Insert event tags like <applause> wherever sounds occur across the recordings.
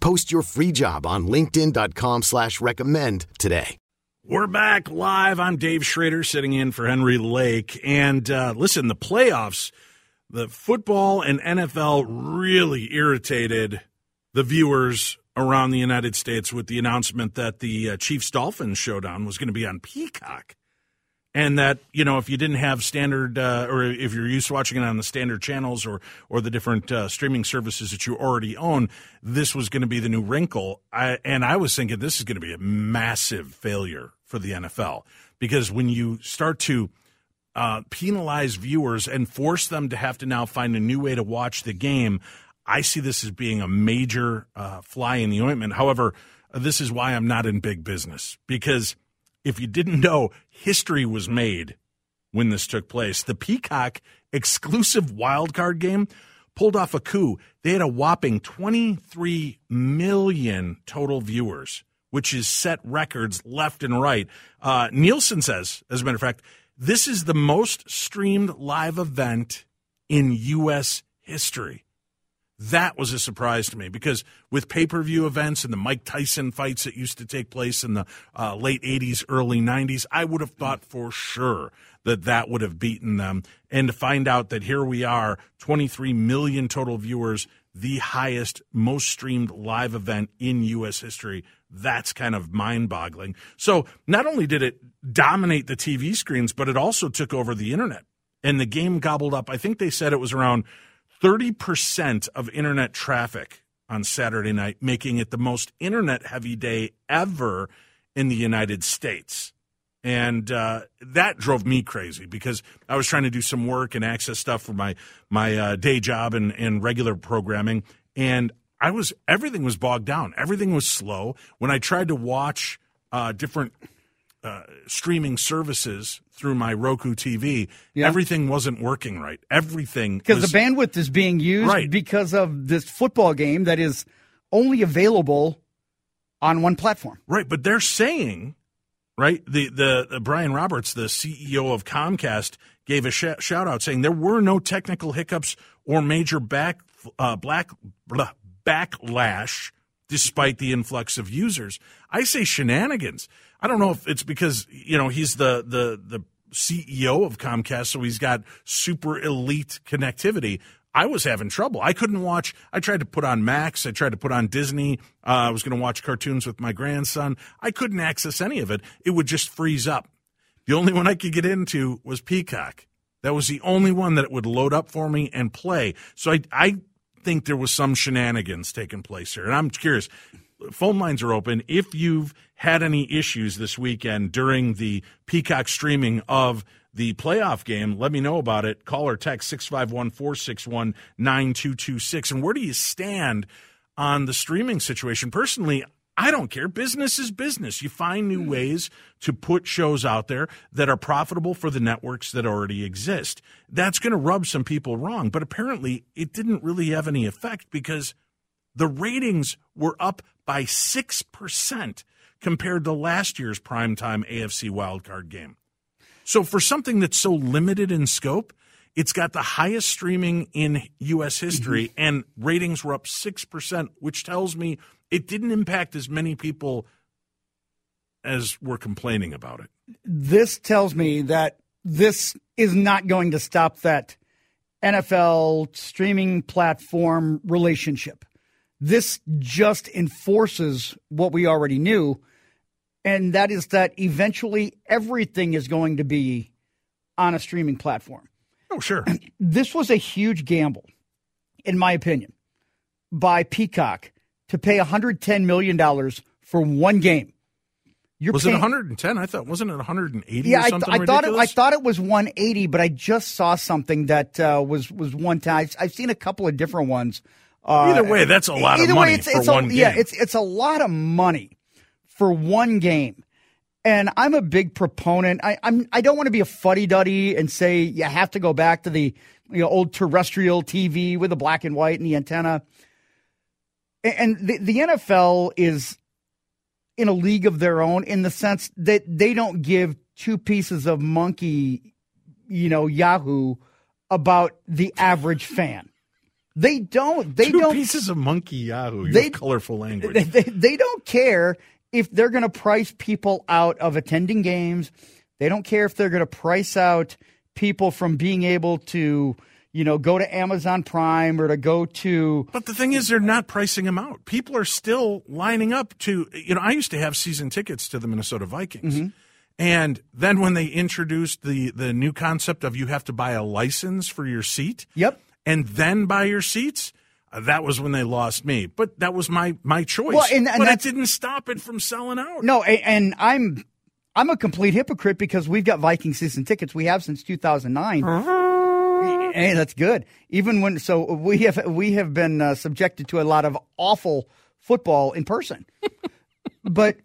Post your free job on linkedin.com slash recommend today. We're back live. I'm Dave Schrader sitting in for Henry Lake. And uh, listen, the playoffs, the football and NFL really irritated the viewers around the United States with the announcement that the uh, Chiefs Dolphins showdown was going to be on Peacock. And that, you know, if you didn't have standard, uh, or if you're used to watching it on the standard channels or, or the different uh, streaming services that you already own, this was going to be the new wrinkle. I, and I was thinking this is going to be a massive failure for the NFL because when you start to uh, penalize viewers and force them to have to now find a new way to watch the game, I see this as being a major uh, fly in the ointment. However, this is why I'm not in big business because if you didn't know, history was made when this took place. The Peacock exclusive wildcard game pulled off a coup. They had a whopping 23 million total viewers, which is set records left and right. Uh, Nielsen says, as a matter of fact, this is the most streamed live event in U.S. history. That was a surprise to me because with pay per view events and the Mike Tyson fights that used to take place in the uh, late 80s, early 90s, I would have thought for sure that that would have beaten them. And to find out that here we are, 23 million total viewers, the highest, most streamed live event in U.S. history, that's kind of mind boggling. So not only did it dominate the TV screens, but it also took over the internet. And the game gobbled up, I think they said it was around 30% of internet traffic on Saturday night, making it the most internet heavy day ever in the United States. And uh, that drove me crazy because I was trying to do some work and access stuff for my my uh, day job and, and regular programming, and I was everything was bogged down. Everything was slow. When I tried to watch uh, different uh, streaming services through my Roku TV, yeah. everything wasn't working right. Everything because the bandwidth is being used right. because of this football game that is only available on one platform. Right, but they're saying, right, the the, the Brian Roberts, the CEO of Comcast, gave a sh- shout out saying there were no technical hiccups or major back uh, black blah, backlash despite the influx of users. I say shenanigans. I don't know if it's because you know he's the the the CEO of Comcast, so he's got super elite connectivity. I was having trouble. I couldn't watch. I tried to put on Max. I tried to put on Disney. Uh, I was going to watch cartoons with my grandson. I couldn't access any of it. It would just freeze up. The only one I could get into was Peacock. That was the only one that it would load up for me and play. So I, I think there was some shenanigans taking place here. And I'm curious. Phone lines are open. If you've had any issues this weekend during the Peacock streaming of the playoff game, let me know about it. Call or text 651 461 9226. And where do you stand on the streaming situation? Personally, I don't care. Business is business. You find new hmm. ways to put shows out there that are profitable for the networks that already exist. That's going to rub some people wrong, but apparently it didn't really have any effect because the ratings were up by 6% compared to last year's primetime AFC wildcard game. So for something that's so limited in scope, it's got the highest streaming in U.S. history, mm-hmm. and ratings were up 6%, which tells me it didn't impact as many people as were complaining about it. This tells me that this is not going to stop that NFL streaming platform relationship. This just enforces what we already knew and that is that eventually everything is going to be on a streaming platform. Oh, sure. <clears throat> This was a huge gamble, in my opinion, by Peacock to pay $110 million for one game. You're was paying, it 110? I thought wasn't it 180 yeah, I, I, thought it. I thought it was 180, but I just saw something that uh, was was one time. I've, I've seen a couple of different ones. Uh, either way, that's a lot of money way, it's, for it's one a, game. Yeah, it's it's a lot of money for one game. And I'm a big proponent. I, I'm I don't want to be a fuddy duddy and say you have to go back to the you know, old terrestrial TV with the black and white and the antenna. And the, the NFL is in a league of their own in the sense that they don't give two pieces of monkey, you know, Yahoo about the average fan. They don't. They two don't. pieces of monkey Yahoo. They colorful language. They, they, they don't care if they're going to price people out of attending games. They don't care if they're going to price out people from being able to you know, go to Amazon Prime or to go to. But the thing is, they're not pricing them out. People are still lining up to, you know, I used to have season tickets to the Minnesota Vikings. Mm-hmm. And then when they introduced the, the new concept of you have to buy a license for your seat. Yep. And then buy your seats. Uh, that was when they lost me, but that was my my choice. Well, and, and but it didn't stop it from selling out. No, and, and I'm I'm a complete hypocrite because we've got Viking season tickets. We have since 2009. Uh-huh Hey, that's good. Even when so we have we have been uh, subjected to a lot of awful football in person, <laughs> but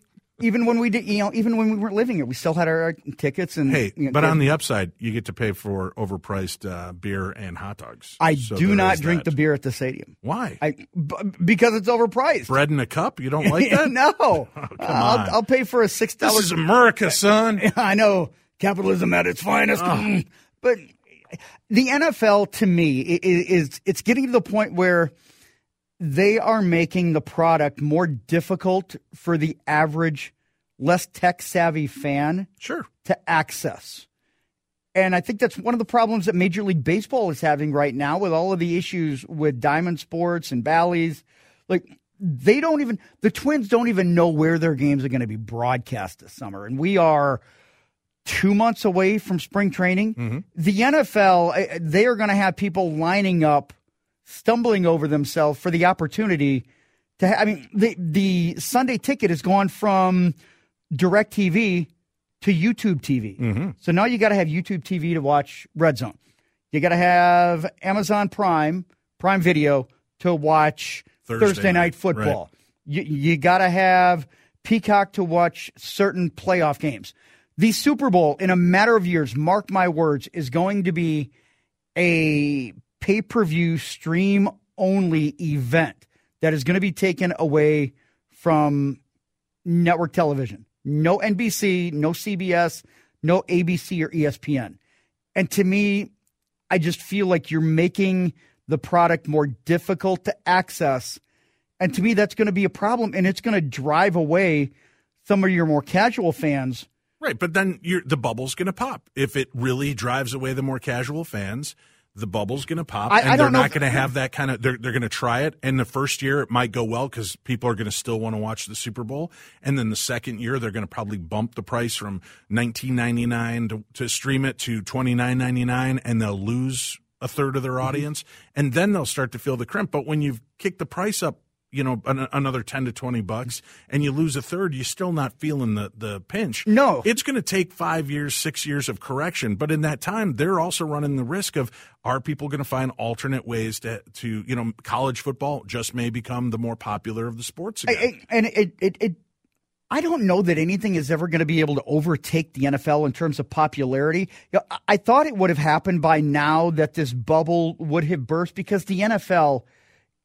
even when we did, you know, even when we weren't living it, we still had our tickets. And hey, you know, but on the upside, you get to pay for overpriced uh, beer and hot dogs. I so do not drink that. the beer at the stadium. Why? I b- because it's overpriced. Bread in a cup. You don't like that? <laughs> no. <laughs> Oh, I'll, I'll, pay for a six dollars. This is America, son. <laughs> I know capitalism at its finest, oh. but the NFL to me is, is it's getting to the point where they are making the product more difficult for the average, less tech savvy fan sure. to access. And I think that's one of the problems that Major League Baseball is having right now with all of the issues with Diamond Sports and Bally's. Like, they don't even, the Twins don't even know where their games are going to be broadcast this summer. And we are two months away from spring training. Mm-hmm. The NFL, eh, they are going to have people lining up, stumbling over themselves for the opportunity to. Ha- I mean, the the Sunday ticket has gone from DirecTV to YouTube TV. Mm-hmm. So now you got to have YouTube TV to watch Red Zone. You got to have Amazon Prime, Prime Video to watch Thursday, Thursday night, night, football. Right. You, you got to have Peacock to watch certain playoff games. The Super Bowl, in a matter of years, mark my words, is going to be a pay per view stream only event that is going to be taken away from network television. No NBC, no CBS, no ABC or ESPN. And to me, I just feel like you're making the product more difficult to access. And to me, that's going to be a problem. And it's going to drive away some of your more casual fans Right, but then the bubble's going to pop if it really drives away the more casual fans. The bubble's going to pop, I, and I they're not going to have that kind of. They're they're going to try it, and the first year it might go well because people are going to still want to watch the Super Bowl, and then the second year they're going to probably bump the price from nineteen ninety nine to, to stream it to twenty nine ninety nine, and they'll lose a third of their mm-hmm. audience, mm-hmm. and then they'll start to feel the crimp. But when you've kicked the price up you know an, another 10 to 20 bucks and you lose a third you're still not feeling the the pinch no it's going to take 5 years 6 years of correction but in that time they're also running the risk of are people going to find alternate ways to to you know college football just may become the more popular of the sports again. I, I, and it, it it I don't know that anything is ever going to be able to overtake the NFL in terms of popularity. You know, I thought it would have happened by now that this bubble would have burst because the NFL –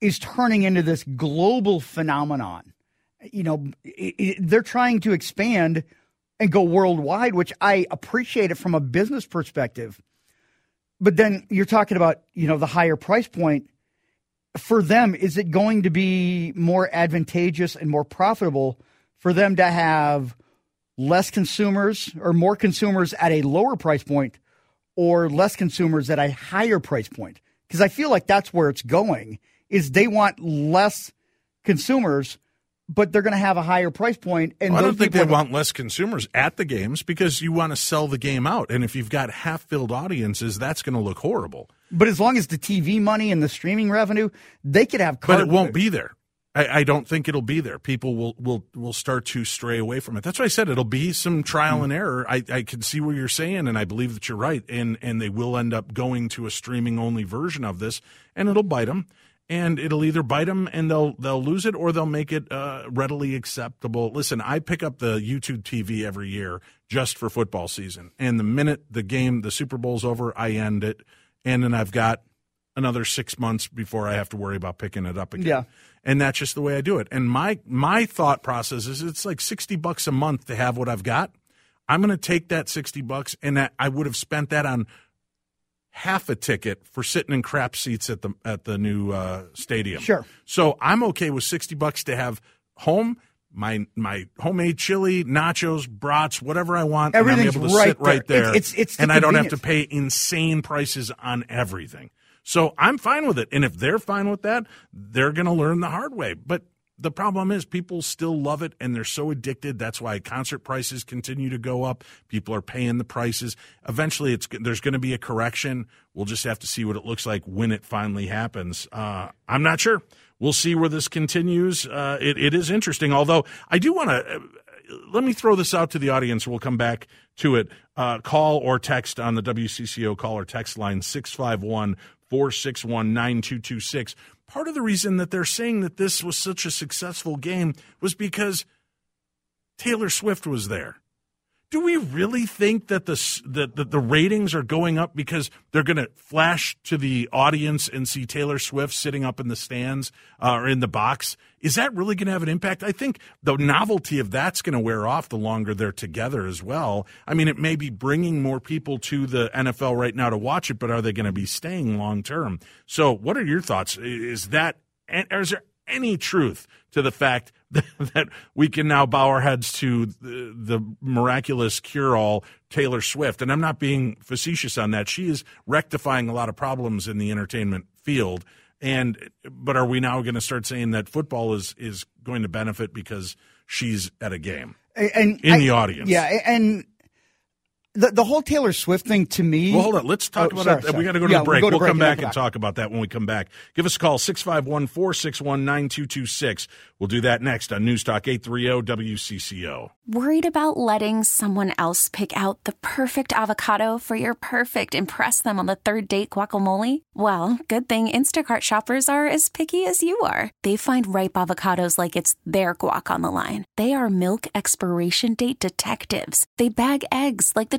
is turning into this global phenomenon. You know, it, it, they're trying to expand and go worldwide, which I appreciate it from a business perspective. But then you're talking about, you know, the higher price point. For them, is it going to be more advantageous and more profitable for them to have less consumers or more consumers at a lower price point or less consumers at a higher price point? Because I feel like that's where it's going is they want less consumers, but they're going to have a higher price point. And Well, I don't think they want less consumers at the games because you want to sell the game out. And if you've got half filled audiences, that's going to look horrible. But as long as the TV money and the streaming revenue, they could have. But it won't be there. I, I don't think it'll be there. People will, will will start to stray away from it. That's why I said it'll be some trial hmm. and error. I, I can see what you're saying, and I believe that you're right. And and they will end up going to a streaming only version of this, and it'll bite them. And it'll either bite them and they'll they'll lose it, or they'll make it uh, readily acceptable. Listen, I pick up the YouTube TV every year just for football season, and the minute the game, the Super Bowl's over, I end it, and then I've got another six months before I have to worry about picking it up again. Yeah. And that's just the way I do it. And my my thought process is it's like sixty bucks a month to have what I've got. I'm going to take that sixty bucks, and that I would have spent that on half a ticket for sitting in crap seats at the at the new uh, stadium. Sure. So I'm okay with sixty bucks to have home my my homemade chili, nachos, brats, whatever I want. and I'm Everything's able to right sit right there. there. It's- it's- the and I don't have to pay insane prices on everything. So I'm fine with it. And if they're fine with that, they're going to learn the hard way. But the problem is people still love it and they're so addicted. That's why concert prices continue to go up. People are paying the prices. Eventually, it's there's going to be a correction. We'll just have to see what it looks like when it finally happens. Uh, I'm not sure. We'll see where this continues. Uh, it, it is interesting, although I do want to let me throw this out to the audience. We'll come back to it. Uh, call or text on the WCCO call or text line 651 461 9226. Part of the reason that they're saying that this was such a successful game was because Taylor Swift was there. Do we really think that the that that the ratings are going up because they're going to flash to the audience and see Taylor Swift sitting up in the stands uh, or in the box? Is that really going to have an impact? I think the novelty of that's going to wear off the longer they're together as well. I mean, it may be bringing more people to the NFL right now to watch it, but are they going to be staying long term? So, what are your thoughts? Is that and is there any truth to the fact <laughs> that, that we can now bow our heads to the, the miraculous cure all Taylor Swift? And I'm not being facetious on that. She is rectifying a lot of problems in the entertainment field. And but are we now going to start saying that football is is going to benefit because she's at a game? and in I- the audience. Yeah, and the the whole Taylor Swift thing to me. Well, hold on. Let's talk Oh, about sorry, it. sorry. We got to go to Yeah, the break. we'll go We'll, to come break back and and come talk about that when we come back. Give us a call, 651 461 9226. We'll do that next on News Talk 830 WCCO. Worried about letting someone else pick out the perfect avocado for your perfect impress them on the third date guacamole? Well, good thing Instacart shoppers are as picky as you are. They find ripe avocados like it's their guac on the line. They are milk expiration date detectives. They bag eggs like the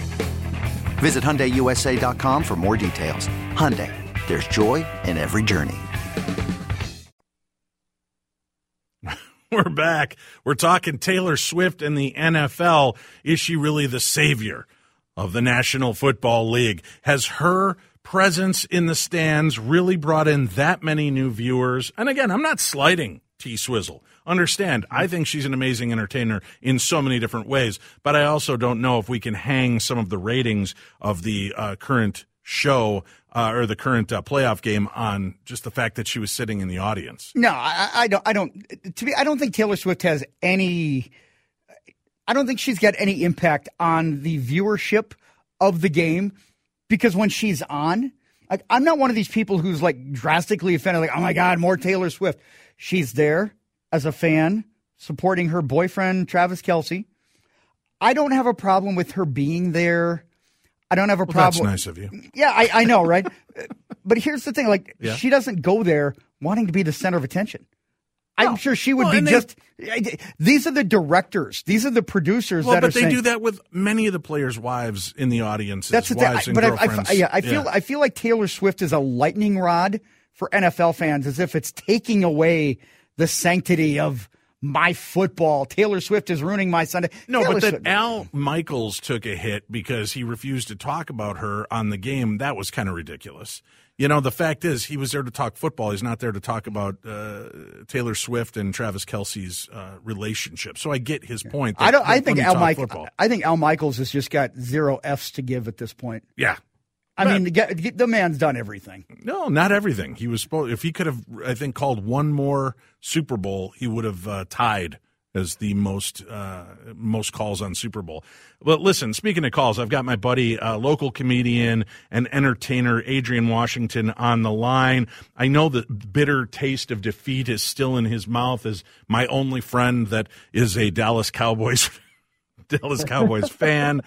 Visit HyundaiUSA.com for more details. Hyundai, there's joy in every journey. <laughs> We're back. We're talking Taylor Swift and the NFL. Is she really the savior of the National Football League? Has her presence in the stands really brought in that many new viewers? And again, I'm not slighting T Swizzle. Understand, I think she's an amazing entertainer in so many different ways, but I also don't know if we can hang some of the ratings of the uh, current show uh, or the current uh, playoff game on just the fact that she was sitting in the audience. No, I, I don't. I don't. To me, I don't think Taylor Swift has any. I don't think she's got any impact on the viewership of the game because when she's on, like I'm not one of these people who's like drastically offended. Like, oh my god, more Taylor Swift. She's there as a fan supporting her boyfriend Travis Kelce. I don't have a problem with her being there. I don't have a Well, problem. that's nice of you. Yeah, I, I know, right? <laughs> but here's the thing: like, Yeah. she doesn't go there wanting to be the center of attention. I'm sure she would Well, be and they- just. These are the directors. These are the producers Well, that are but they saying, do that with many of the players' wives in the audience. That's the thing. wives I- and But I, I, yeah, I feel I feel like Taylor Swift is a lightning rod for NFL fans, as if it's taking away the sanctity of my football. Taylor Swift is ruining my Sunday. No, Taylor but that Swift- Al Michaels took a hit because he refused to talk about her on the game. That was kind of ridiculous. You know, the fact is, he was there to talk football. He's not there to talk about uh, Taylor Swift and Travis Kelce's uh, relationship. So I get his point. I don't. I think Al talk Michael. football- I think Al Michaels has just got zero Fs to give at this point. Yeah. I mean, the, the man's done everything. No, not everything. He was supposed. If he could have, I think, called one more Super Bowl, he would have uh, tied as the most uh, most calls on Super Bowl. But listen, speaking of calls, I've got my buddy, uh, local comedian and entertainer Adrian Washington on the line. I know the bitter taste of defeat is still in his mouth as my only friend that is a Dallas Cowboys <laughs> Dallas Cowboys fan.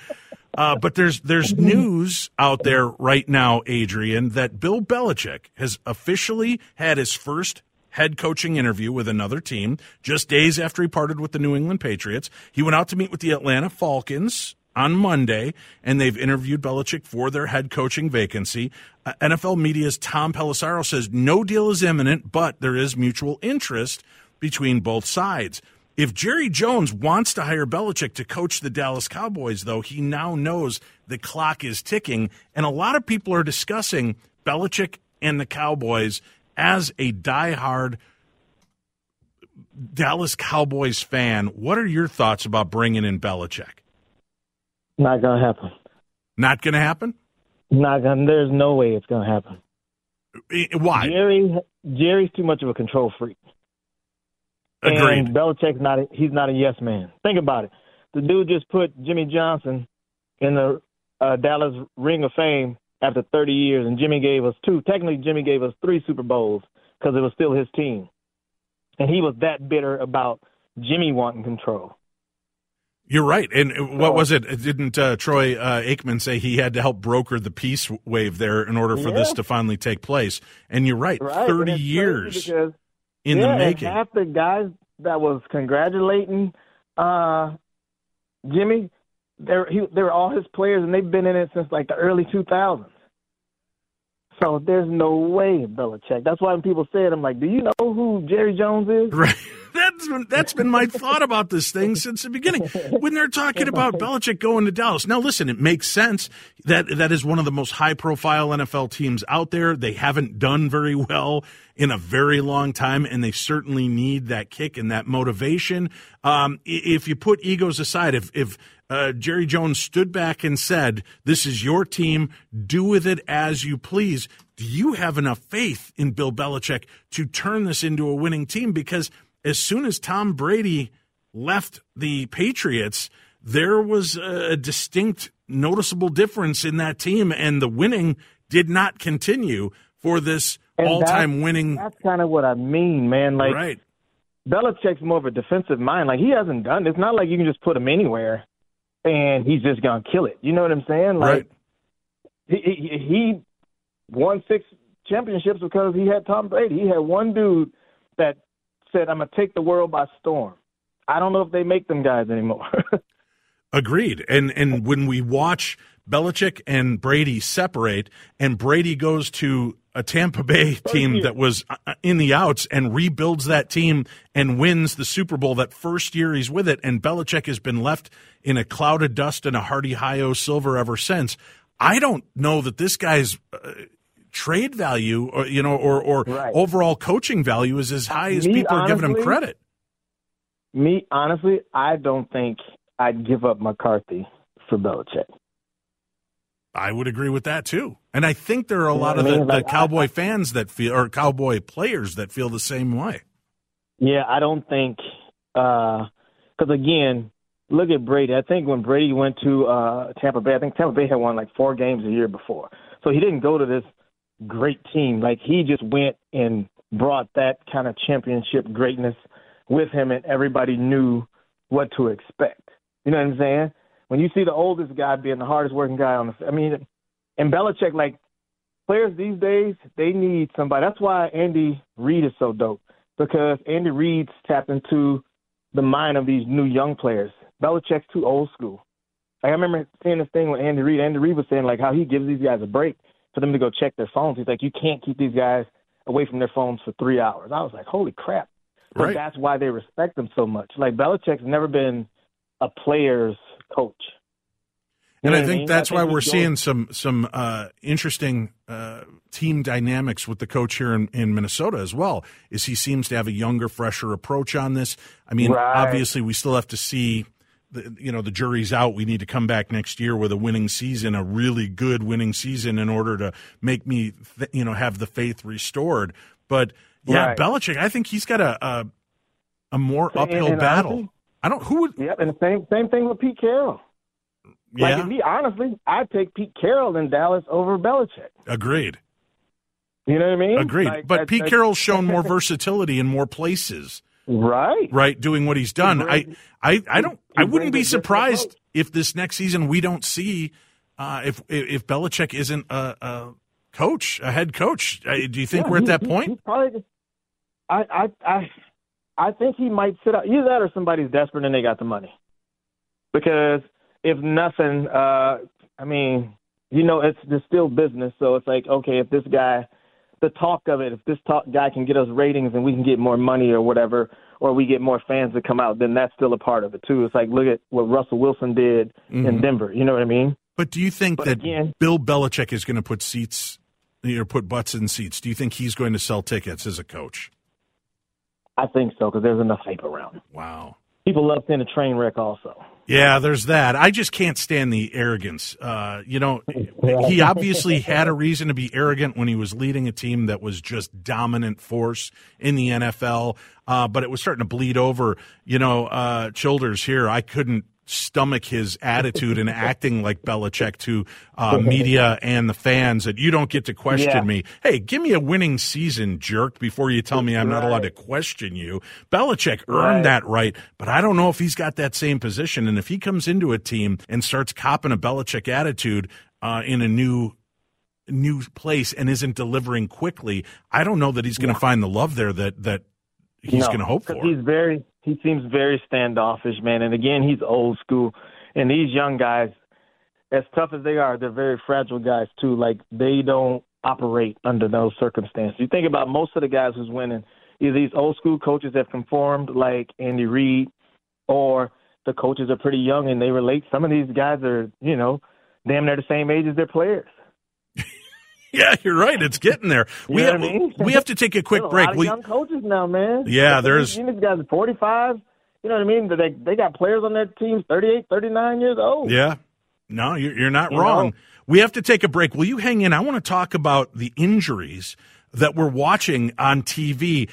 Uh, but there's there's news out there right now, Adrian, that Bill Belichick has officially had his first head coaching interview with another team just days after he parted with the New England Patriots. He went out to meet with the Atlanta Falcons on Monday, and they've interviewed Belichick for their head coaching vacancy. Uh, NFL media's Tom Pelissero says no deal is imminent, but there is mutual interest between both sides. If Jerry Jones wants to hire Belichick to coach the Dallas Cowboys, though, he now knows the clock is ticking. And a lot of people are discussing Belichick and the Cowboys as a diehard Dallas Cowboys fan. What are your thoughts about bringing in Belichick? Not gonna happen. Not going to happen? Not gonna. There's no way it's gonna happen. Eh, Why? Jerry, Jerry's too much of a control freak. Agreed. And Belichick's not. A, he's not a yes man. Think about it. The dude just put Jimmy Johnson in the uh, Dallas Ring of Fame after 30 years, and Jimmy gave us two. Technically, Jimmy gave us three Super Bowls because it was still his team, and he was that bitter about Jimmy wanting control. You're right. And what was it? Didn't uh, Troy uh, Aikman say he had to help broker the peace wave there in order for this to finally take place? And you're right. Right? 30 And it's crazy years because in yeah, the and making. half the guys that was congratulating uh, Jimmy, they're he, they were all his players, and they've been in it since like the early 2000s. So there's no way Belichick. That's why when people say it, I'm like, do you know who Jerry Jones is? <laughs> Right. That's been, that's been my thought about this thing since the beginning. When they're talking about Belichick going to Dallas. Now listen, it makes sense that that is one of the most high profile NFL teams out there. They haven't done very well in a very long time and they certainly need that kick and that motivation. Um, if you put egos aside, if, if, uh, Jerry Jones stood back and said, This is your team, do with it as you please. Do you have enough faith in Bill Belichick to turn this into a winning team? Because as soon as Tom Brady left the Patriots, there was a distinct, noticeable difference in that team, and the winning did not continue for this And all time that's- winning. That's kind of what I mean, man. Like right. Belichick's more of a defensive mind. Like he hasn't done. It's not like you can just put him anywhere, and he's just gonna kill it. You know what I'm saying? Like Right. he, he he won six championships because he had Tom Brady. He had one dude that said, "I'm gonna take the world by storm." I don't know if they make them guys anymore. <laughs> Agreed. And and when we watch Belichick and Brady separate, and Brady goes to a Tampa Bay <laughs> team that was uh, in the outs and rebuilds that team and wins the Super Bowl that first year he's with it, and Belichick has been left in a cloud of dust and a Hardy Hi-O silver ever since. I don't know that this guy's uh, trade value, or you know, or or Right. overall coaching value is as high as Me, people are giving him credit. Me, honestly, I don't think I'd give up McCarthy for Belichick. I would agree with that too. And I think there are a You lot of I the, mean? the Like, I- Cowboy fans that feel, or Cowboy players that feel the same way. Yeah, I don't think because again, look at Brady. I think when Brady went to uh, Tampa Bay, I think Tampa Bay had won like four games a year before, so he didn't go to this great team. Like he just went and brought that kind of championship greatness with him, and everybody knew what to expect. You know what I'm saying? when you see the oldest guy being the hardest working guy on the, I mean, and Belichick, like players these days, they need somebody. That's why Andy Reid is so dope because Andy Reid's tapped into the mind of these new young players. Belichick's too old school. Like, I remember seeing this thing with Andy Reid. Andy Reid was saying like how he gives these guys a break for them to go check their phones. He's like, you can't keep these guys away from their phones for three hours. I was like, holy crap. But Right. that's why they respect him so much. Like Belichick's never been a player's coach. You And I think mean? that's I why we're seeing some some uh, interesting uh, team dynamics with the coach here in, in Minnesota as well. Is he seems to have a younger, fresher approach on this. I mean, Right. obviously, we still have to see. You know the jury's out. We need to come back next year with a winning season, a really good winning season, in order to make me, th- you know, have the faith restored. But yeah, Right. Belichick, I think he's got a a, a more uphill and battle. honestly- I don't who would Yep, and the same same thing with Pete Carroll. Like yeah if me, honestly, I'd take Pete Carroll in Dallas over Belichick. agreed. You know what I mean? Agreed. Like, but that- Pete that- Carroll's shown more <laughs> versatility in more places, right? right? Doing what he's done. I, I, I don't. I wouldn't be surprised if this next season we don't see uh, if if Belichick isn't a, a coach, a head coach. Uh, Do you think Yeah, we're at he- that he- point? probably, I, I, I, I think he might sit out. Either that or somebody's desperate and they got the money. Because if nothing, uh, I mean, you know, it's, it's still business. So it's like, okay, if this guy, the talk of it, if this talk guy can get us ratings and we can get more money or whatever, or we get more fans to come out, then that's still a part of it too. It's like look at what Russell Wilson did in mm-hmm. Denver. You know what I mean? But do you think But that again- Bill Belichick is going to put seats, know, put butts in seats? Do you think he's going to sell tickets as a coach? I think so because there's enough hype around. Wow. People love seeing a train wreck also. Yeah, there's that. I just can't stand the arrogance. Uh, you know, <laughs> he obviously had a reason to be arrogant when he was leading a team that was just dominant force in the NFL. Uh, but it was starting to bleed over. You know, uh, Childers here, I couldn't stomach his attitude and <laughs> acting like Belichick to uh, <laughs> media and the fans that you don't get to question Yeah. me. Hey, give me a winning season, jerk, before you tell me I'm not allowed to question you. Belichick earned Right. that right, but I don't know if he's got that same position. And if he comes into a team and starts copping a Belichick attitude uh, in a new new place and isn't delivering quickly, I don't know that he's going to find the love there that that he's No, going to hope for. He's very he seems very standoffish, man. And again, he's old school. And these young guys, as tough as they are, they're very fragile guys too. Like they don't operate under those circumstances. You think about most of the guys who's winning, either these old school coaches have conformed like Andy Reid, or the coaches are pretty young and they relate. Some of these guys are, you know, damn near the same age as their players. <laughs> yeah, you're right. It's getting there. You we have, I mean? we have to take a quick a break. We- young coaches now, man. Yeah, there's- these, these guys are 45. You know what I mean? They they got players on their teams 38, 39 years old. Yeah. No, you're, you're not You wrong. know? We have to take a break. Will you hang in? I want to talk about the injuries that we're watching on TV.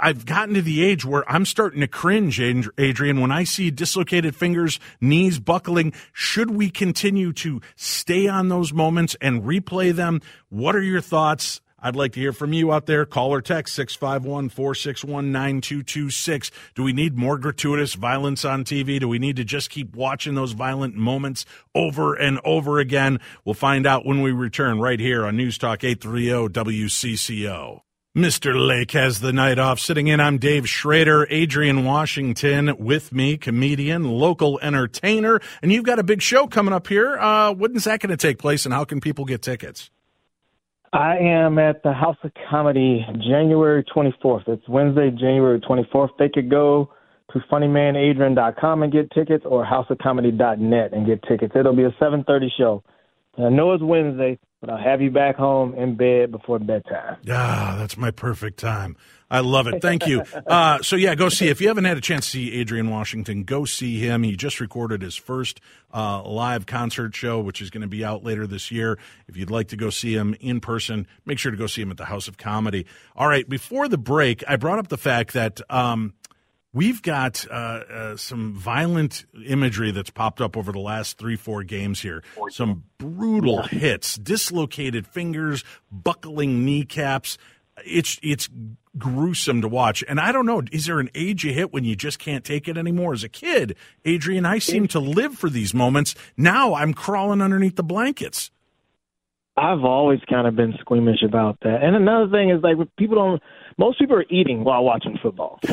I've gotten to the age where I'm starting to cringe, Adrian, when I see dislocated fingers, knees buckling. Should we continue to stay on those moments and replay them? What are your thoughts? I'd like to hear from you out there. Call or text 651 461 9226. Do we need more gratuitous violence on TV? Do we need to just keep watching those violent moments over and over again? We'll find out when we return right here on News Talk 830 WCCO. Mr. Lake has the night off. Sitting in, I'm Dave Schrader, Adrian Washington with me, comedian, local entertainer. And you've got a big show coming up here. Uh, when's that going to take place and how can people get tickets? I am at the House of Comedy January 24th. It's Wednesday, January 24th. They could go to funnymanadrian.com and get tickets or houseofcomedy.net and get tickets. It'll be a 7:30 show. I know it's Wednesday, but I'll have you back home in bed before bedtime. Ah, that's my perfect time. I love it. Thank you. Uh, so yeah, go see. If you haven't had a chance to see Adrian Washington, go see him. He just recorded his first uh, live concert show, which is going to be out later this year. If you'd like to go see him in person, make sure to go see him at the House of Comedy. All right. Before the break, I brought up the fact that. Um, We've got uh, uh, some violent imagery that's popped up over the last three, four games here. Some brutal hits, dislocated fingers, buckling kneecaps. it's it's gruesome to watch. And I don't know, is there an age you hit when you just can't take it anymore? As a kid, Adrian, I seem to live for these moments. Now I'm crawling underneath the blankets. I've always kind of been squeamish about that. And another thing is like people don't. Most people are eating while watching football. <laughs>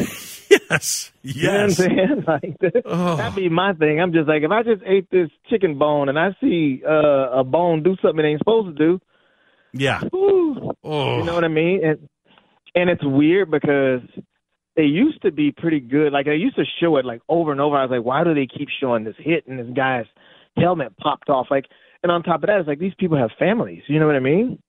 yes, yes. You know what I'm saying? <laughs> Like Oh. that'd be my thing. I'm just like if I just ate this chicken bone and I see uh, a bone do something it ain't supposed to do, Yeah. whew, Oh. you know what I mean? And and it's weird because they used to be pretty good. Like they used to show it like over and over. I was like, why do they keep showing this hit and this guy's helmet popped off? Like, and on top of that, it's like these people have families. You know what I mean?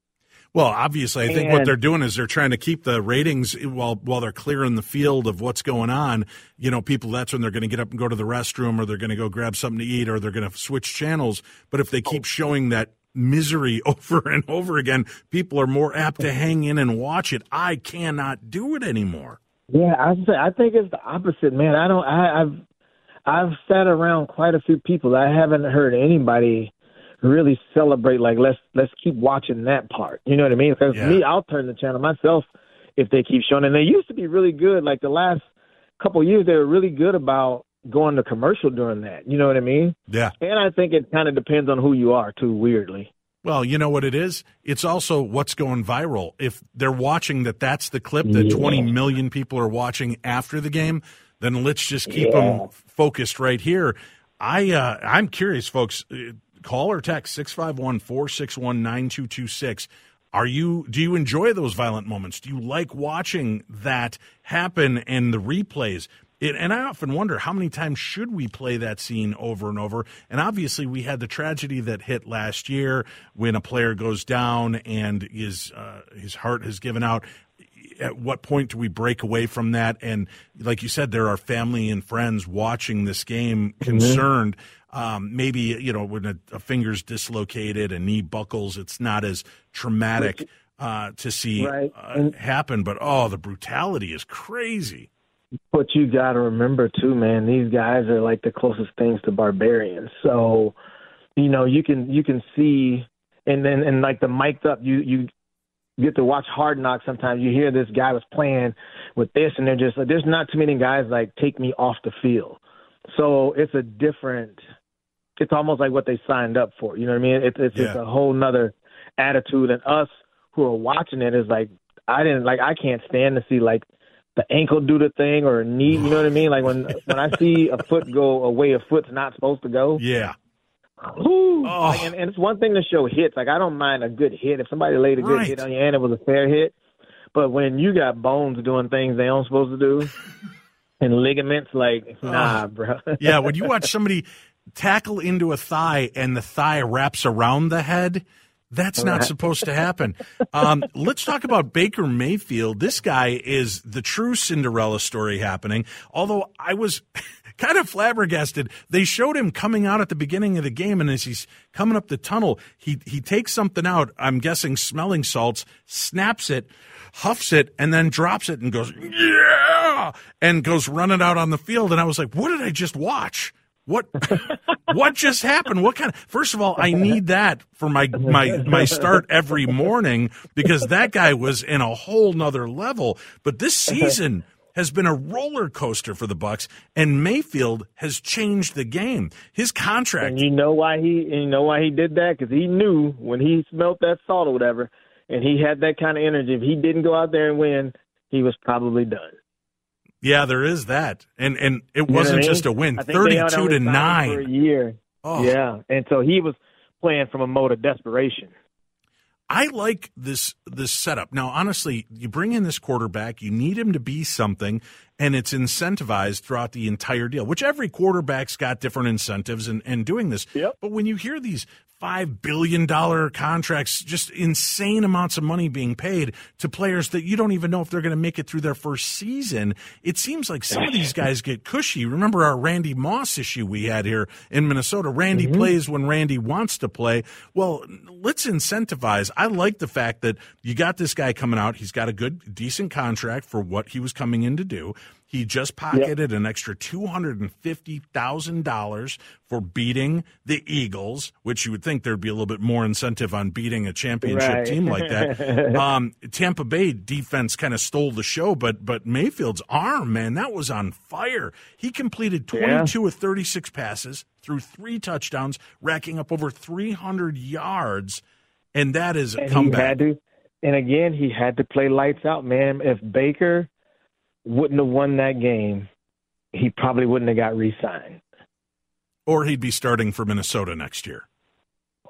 Well, obviously, I think what they're doing is they're trying to keep the ratings while while they're clearing the field of what's going on. You know, people that's when they're going to get up and go to the restroom, or they're going to go grab something to eat, or they're going to switch channels. But if they oh. keep showing that misery <laughs> over and over again, people are more apt to hang in and watch it. I cannot do it anymore. Yeah, I say I think it's the opposite, man. I don't. I, I've I've sat around quite a few people. I haven't heard anybody really celebrate like let's let's keep watching that part. You know what I mean? Because Yeah. me, I'll turn the channel myself if they keep showing. And they used to be really good. Like the last couple of years, they were really good about going to commercial during that. You know what I mean? Yeah. And I think it kind of depends on who you are too. Weirdly. Well, you know what it is? It's also what's going viral. If they're watching that that's the clip that 20 million people are watching after the game, then let's just keep them focused right here. I uh, I'm curious folks, call or text 651-461-9226. Are you do you enjoy those violent moments? Do you like watching that happen and the replays? It, and I often wonder how many times should we play that scene over and over? And obviously, we had the tragedy that hit last year when a player goes down and his uh, his heart has given out. At what point do we break away from that? And like you said, there are family and friends watching this game, concerned. Um, maybe you know when a, a finger's dislocated, a knee buckles, it's not as traumatic uh, to see Right. uh, happen. But oh, the brutality is crazy. But you got to remember too, man. These guys are like the closest things to barbarians. So, you know, you can you can see, and then and like the mic'd up, you you get to watch Hard Knocks. Sometimes you hear this guy was playing with this, and they're just like, there's not too many guys like take me off the field. So it's a different. It's almost like what they signed up for. You know what I mean? It's it's, it's Yeah. a whole nother attitude, and us who are watching it is like I didn't like I can't stand to see like the ankle do the thing or a knee. You know what I mean? Like when <laughs> when I see a foot go a way a foot's not supposed to go. Yeah. Whew. Oh. Like, and, and it's one thing to show hits. Like I don't mind a good hit if somebody laid a good Right. hit on you and it was a fair hit. But when you got bones doing things they aren't supposed to do, <laughs> and ligaments, like ah. nah, bro. Yeah, when you watch somebody tackle into a thigh and the thigh wraps around the head, that's not supposed to happen. Um, let's talk about Baker Mayfield. This guy is the true Cinderella story happening. Although I was <laughs> kind of flabbergasted. They showed him coming out at the beginning of the game, and as he's coming up the tunnel, he he takes something out. I'm guessing smelling salts, snaps it, huffs it, and then drops it and goes yeah, and goes running out on the field. And I was like, what did I just watch? What what just happened? What kind of First of all, I need that for my my my start every morning because that guy was in a whole nother level. But this season has been a roller coaster for the Bucs and Mayfield has changed the game. His contract And you know why he and you know why he did that? Because he knew when he smelt that salt or whatever, and he had that kind of energy. If he didn't go out there and win, he was probably done. Yeah, there is that. And and it You know wasn't I mean? just a win. I think they had 32 to signed for a 9. year. Oh. Yeah, and so he was playing from a mode of desperation. I like this this setup. Now, honestly, you bring in this quarterback, you need him to be something, and it's incentivized throughout the entire deal. Which every quarterback's got different incentives in, in doing this. Yep. But when you hear these five billion dollar contracts, just insane amounts of money being paid to players that you don't even know if they're going to make it through their first season, it seems like some of these guys get cushy. Remember our Randy Moss issue we had here in Minnesota? Randy mm-hmm. plays when Randy wants to play. Well, let's incentivize. I like the fact that you got this guy coming out. He's got a good, decent contract for what he was coming in to do. He just pocketed yep. an extra two hundred and fifty thousand dollars for beating the Eagles, which you would think there'd be a little bit more incentive on beating a championship right. team like that. <laughs> um, Tampa Bay defense kind of stole the show, but but Mayfield's arm, man, that was on fire. He completed twenty two yeah. of thirty six passes, threw three touchdowns, racking up over three hundred yards, and that is a comeback. and again, he had to play lights out, man. If Baker wouldn't have won that game, he probably wouldn't have got re-signed. Or he'd be starting for Minnesota next year.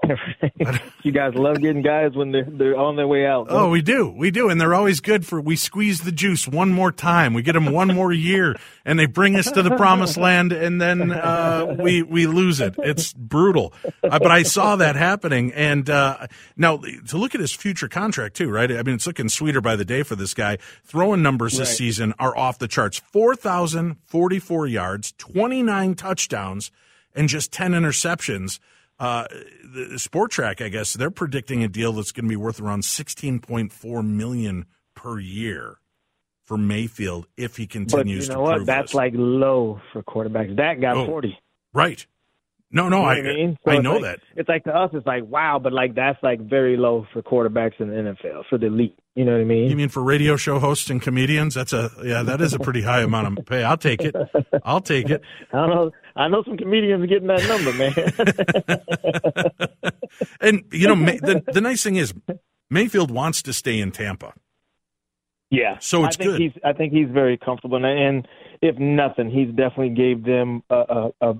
<laughs> you guys love getting guys when they're they're on their way out. Oh, we do, we do, and they're always good for. We squeeze the juice one more time. We get them one more year, and they bring us to the promised land, and then uh, we we lose it. It's brutal. Uh, but I saw that happening, and uh, now to look at his future contract too, right? I mean, it's looking sweeter by the day for this guy. Throwing numbers this right. season are off the charts: four thousand forty-four yards, twenty-nine touchdowns, and just ten interceptions. Uh, the Spotrac, I guess, they're predicting a deal that's going to be worth around sixteen point four million per year for Mayfield if he continues but you know to what? That's this. like low for quarterbacks. That got oh, forty. Right. No, no, you know I I, mean? so I know like, that. It's like to us, it's like wow, but like that's like very low for quarterbacks in the NFL for the elite. You know what I mean? You mean for radio show hosts and comedians? That's a yeah, that is a pretty high amount of pay. I'll take it. I'll take it. <laughs> I don't know. I know some comedians getting that number, man. <laughs> and you know, the the nice thing is Mayfield wants to stay in Tampa. Yeah, so it's I think good. He's, I think he's very comfortable, and if nothing, he's definitely gave them a, a, a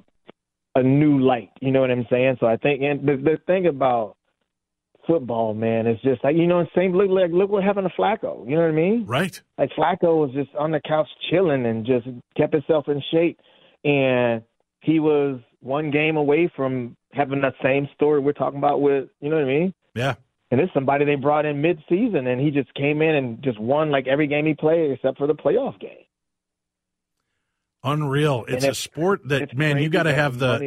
a new light. You know what I'm saying? So I think, and the, the thing about football, man, is just like you know, same look like look what happened to Flacco. You know what I mean? Right. Like Flacco was just on the couch chilling and just kept himself in shape, and he was one game away from having that same story we're talking about with. You know what I mean? Yeah. And it's somebody they brought in mid-season, and he just came in and just won like every game he played except for the playoff game. Unreal. It's a sport that man, you got to have the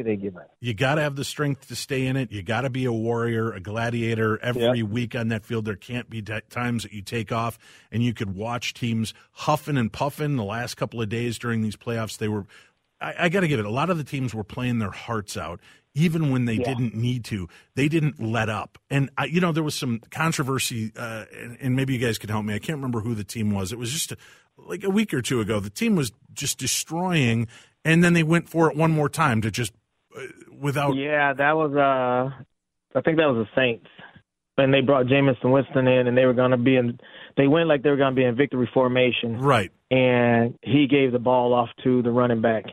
you got to have the strength to stay in it. You got to be a warrior, a gladiator every yep. week on that field. There can't be t- times that you take off and you could watch teams huffing and puffing the last couple of days during these playoffs. They were I, I got to give it. A lot of the teams were playing their hearts out, even when they yeah. didn't need to. They didn't let up. And I, you know, there was some controversy, uh, and, and, maybe you guys could help me. I can't remember who the team was. It was just a, like a week or two ago. The team was just destroying, and then they went for it one more time to just uh, without. Yeah, that was. uh I think that was the Saints, and they brought Jameis Winston in, and they were going to be in. They went like they were going to be in victory formation, right? And he gave the ball off to the running back,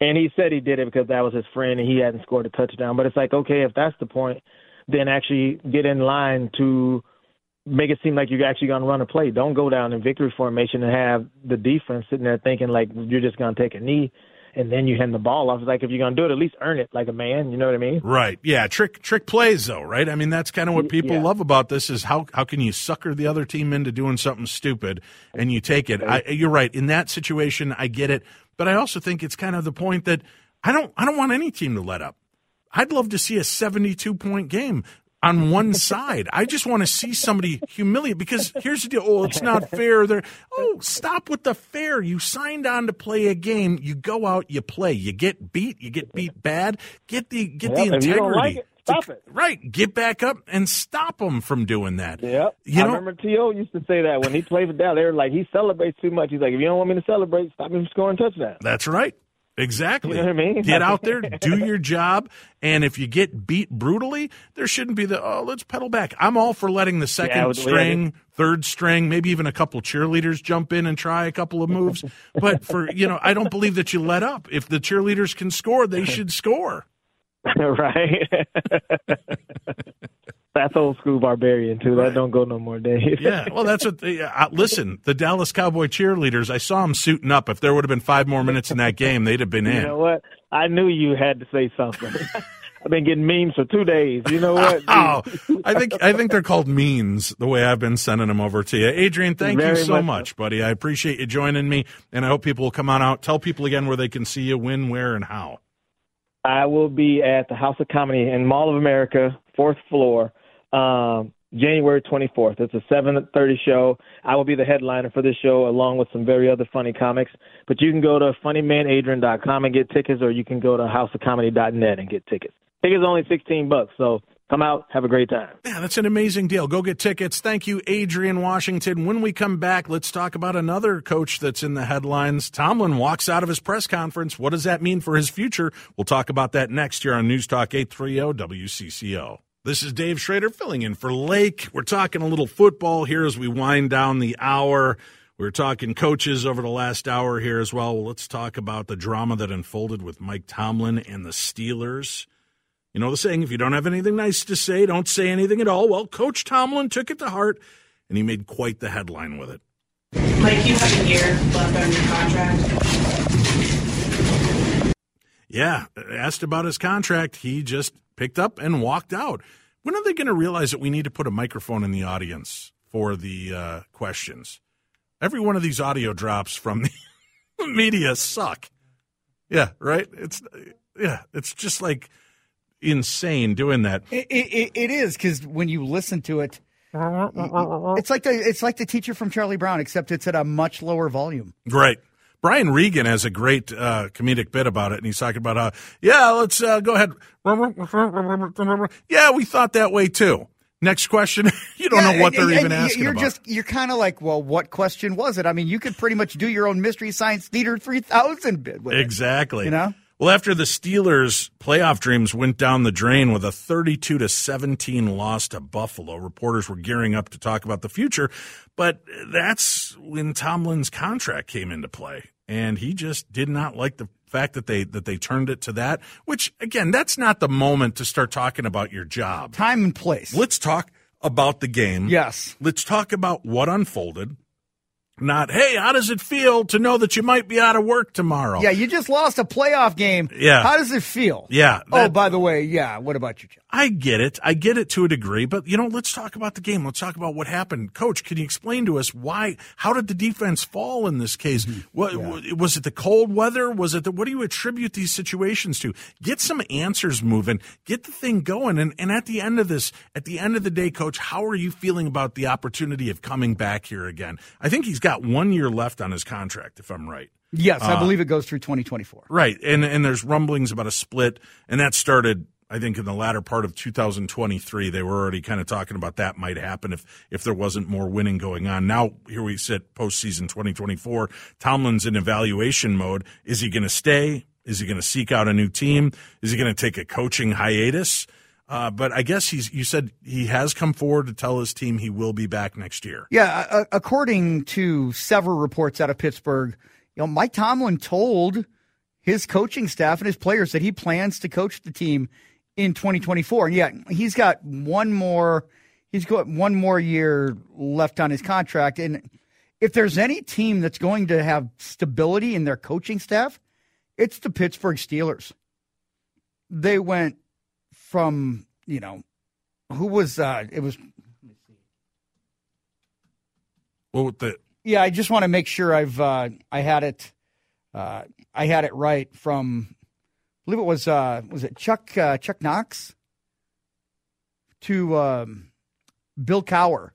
and he said he did it because that was his friend, and he hadn't scored a touchdown. But it's like, okay, if that's the point, then actually get in line to make it seem like you're actually going to run a play. Don't go down in victory formation and have the defense sitting there thinking like you're just going to take a knee and then you hand the ball off. It's like if you're going to do it, at least earn it like a man. You know what I mean? Right. Yeah. Trick trick plays though, right? I mean, that's kind of what people yeah. love about this is how how can you sucker the other team into doing something stupid and you take it. I, you're right. In that situation, I get it, but I also think it's kind of the point that I don't I don't want any team to let up. I'd love to see a 72 point game on one side. I just want to see somebody humiliate because here's the deal. Oh, it's not fair. There. Oh, stop with the fair. You signed on to play a game. You go out, you play. You get beat. You get beat bad. Get the get the integrity. Stop it. Right. Get back up and stop them from doing that. Yep. You know, I remember T.O. used to say that when he played for Dallas. They were like, he celebrates too much. He's like, if you don't want me to celebrate, stop me from scoring touchdowns. That's right. Exactly. You know I mean? get out there, <laughs> do your job, and if you get beat brutally, there shouldn't be the oh, let's pedal back. I'm all for letting the second yeah, string, third string, maybe even a couple cheerleaders jump in and try a couple of moves. <laughs> but for you know, I don't believe that you let up. If the cheerleaders can score, they <laughs> should score. <laughs> <laughs> right. that's old school barbarian too. That right. don't go no more days. <laughs> yeah, well, that's what. They, uh, listen, the Dallas Cowboy cheerleaders. I saw them suiting up. If there would have been five more minutes in that game, they'd have been in. You know what? I knew you had to say something. I've been getting memes for two days. You know what? oh, I think I think they're called memes. The way I've been sending them over to you, Adrian. Thank Very you so much, much, buddy. I appreciate you joining me, and I hope people will come on out. Tell people again where they can see you, when, where, and how. I will be at the House of Comedy in Mall of America, fourth floor. Um, January 24th. It's a 7:30 show. I will be the headliner for this show along with some very other funny comics. But you can go to funnymanadrian.com and get tickets, or you can go to houseofcomedy.net and get tickets. Tickets only 16 bucks, so come out, have a great time. Yeah, that's an amazing deal. Go get tickets. Thank you, Adrian Washington. When we come back, let's talk about another coach that's in the headlines. Tomlin walks out of his press conference. What does that mean for his future? We'll talk about that next year on News Talk 830 WCCO. This is Dave Schrader filling in for Lake. We're talking a little football here as we wind down the hour. We're talking coaches over the last hour here as well. well. Let's talk about the drama that unfolded with Mike Tomlin and the Steelers. You know the saying, if you don't have anything nice to say, don't say anything at all. Well, Coach Tomlin took it to heart, and he made quite the headline with it. Mike, you have a year left on your contract. Yeah, asked about his contract. He just picked up and walked out. When are they going to realize that we need to put a microphone in the audience for the uh, questions? Every one of these audio drops from <laughs> the media suck. Yeah, right. It's yeah, it's just like insane doing that. It, it, it is because when you listen to it, it's like the it's like the teacher from Charlie Brown, except it's at a much lower volume. Right. Brian Regan has a great uh, comedic bit about it, and he's talking about how, yeah, let's uh, go ahead. Yeah, we thought that way too. Next question. <laughs> you don't Yeah, know what they're and- even and asking You're about. just you're kind of like, well, what question was it? I mean, you could pretty much do your own Mystery Science Theater 3000 bit with it. Exactly. You know? Well, after the Steelers' playoff dreams went down the drain with a 32 to 17 loss to Buffalo, reporters were gearing up to talk about the future, but that's when Tomlin's contract came into play, and he just did not like the fact that they that they turned it to that. Which again, that's not the moment to start talking about your job. Time and place. Let's talk about the game. Yes. Let's talk about what unfolded. Not, hey, how does it feel to know that you might be out of work tomorrow? Yeah, you just lost a playoff game. Yeah. How does it feel? Yeah, oh, by the way, yeah. What about your job? I get it. I get it to a degree, but you know, let's talk about the game. Let's talk about what happened. Coach, can you explain to us why? How did the defense fall in this case? What was it? The cold weather? Was it the? What do you attribute these situations to? Get some answers moving. Get the thing going. And and at the end of this, at the end of the day, Coach, how are you feeling about the opportunity of coming back here again? I think he's got one year left on his contract, if I'm right. Yes, I Uh, believe it goes through 2024. Right, and and there's rumblings about a split, and that started, I think, in the latter part of 2023. They were already kind of talking about that might happen if if there wasn't more winning going on. Now here we sit, postseason 2024. Tomlin's in evaluation mode. Is he going to stay? Is he going to seek out a new team? Is he going to take a coaching hiatus? Uh, but I guess he's. You said he has come forward to tell his team he will be back next year. Yeah, according to several reports out of Pittsburgh, you know, Mike Tomlin told his coaching staff and his players that he plans to coach the team in 2024. And yeah, he's got one more he's got one more year left on his contract and if there's any team that's going to have stability in their coaching staff, it's the Pittsburgh Steelers. They went from, you know, who was uh it was Well, the Yeah, I just want to make sure I've uh, I had it uh, I had it right from believe it was uh, was it Chuck uh, Chuck Knox to um, Bill Cowher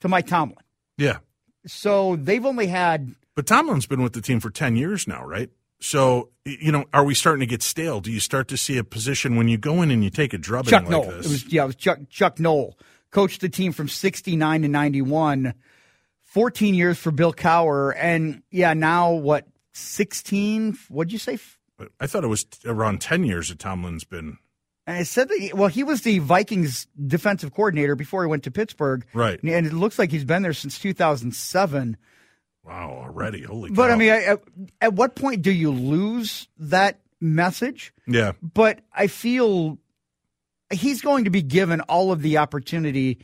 to Mike Tomlin. yeah, So they've only had But Tomlin's been with the team for 10 years now, right? So, you know, are we starting to get stale? Do you start to see a position when you go in and you take a drubbing Chuck like Noll. this? It was yeah, it was Chuck Chuck Noll. Coached the team from 69 to 91. 14 years for Bill Cowher and yeah, now what 16 what'd you say I thought it was around 10 years that Tomlin's been. And it said that, he- well, he was the Vikings defensive coordinator before he went to Pittsburgh. Right. And it looks like he's been there since 2007. Wow, already. Holy But cow. I mean, at, at what point do you lose that message? yeah. But I feel he's going to be given all of the opportunity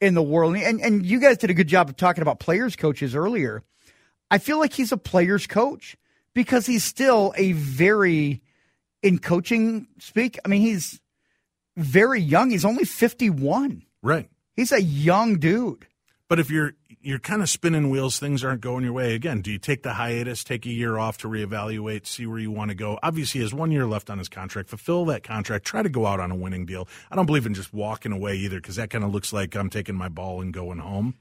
in the world. And, and you guys did a good job of talking about players coaches earlier. I feel like he's a players coach because he's still a very, in coaching speak, I mean, he's very young. He's only 51. Right. He's a young dude. But if you're you're kind of spinning wheels. Things aren't going your way. Again, do you take the hiatus, take a year off to reevaluate, see where you want to go? Obviously, he has one year left on his contract. Fulfill that contract. Try to go out on a winning deal. I don't believe in just walking away either because that kind of looks like I'm taking my ball and going home.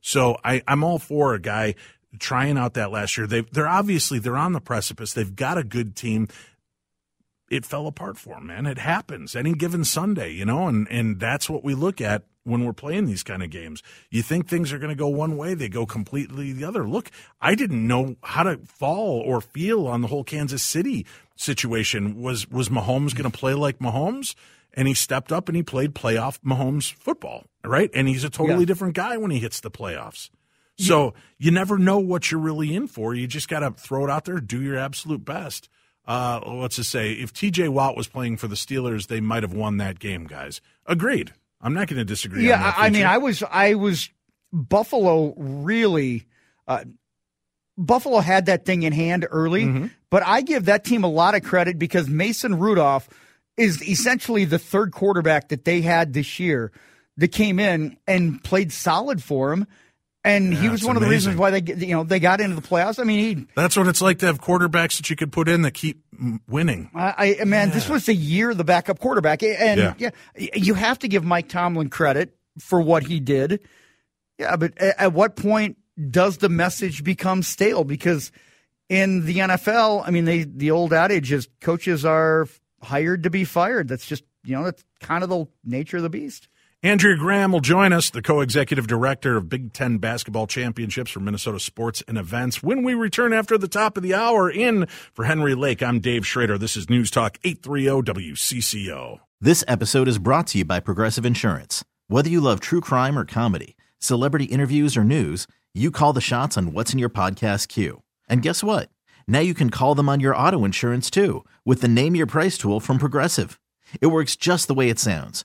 So I, I'm all for a guy trying out that last year. They, they're obviously they're on the precipice. They've got a good team it fell apart for him, man. It happens any given Sunday, you know, and, and that's what we look at when we're playing these kind of games. You think things are going to go one way, they go completely the other. Look, I didn't know how to fall or feel on the whole Kansas City situation. Was was Mahomes going to play like Mahomes? And he stepped up and he played playoff Mahomes football, right? And he's a totally Yeah. different guy when he hits the playoffs. So you never know what you're really in for. You just got to throw it out there, do your absolute best. Uh, what's to say? If TJ Watt was playing for the Steelers, they might have won that game, guys. Agreed. I'm not going to disagree. Yeah, I mean. I was, I was, Buffalo really, uh, Buffalo had that thing in hand early, Mm-hmm. but I give that team a lot of credit because Mason Rudolph is essentially the third quarterback that they had this year that came in and played solid for him. And he was one of the reasons why they, you know, they got into the playoffs. I mean, he, That's what it's like to have quarterbacks that you could put in that keep winning. I, I man, this was the year the backup quarterback, and Yeah. yeah. you have to give Mike Tomlin credit for what he did. Yeah, but at what point does the message become stale? Because in the NFL, I mean, they the old adage is coaches are hired to be fired. That's just you know that's kind of the nature of the beast. Andrea Graham will join us, the co executive director of Big Ten basketball championships for Minnesota Sports and Events, when we return after the top of the hour. In for Henry Lake, I'm Dave Schrader. This is News Talk 830 WCCO. This episode is brought to you by Progressive Insurance. Whether you love true crime or comedy, celebrity interviews or news, you call the shots on what's in your podcast queue. And guess what? Now you can call them on your auto insurance too with the Name Your Price tool from Progressive. It works just the way it sounds.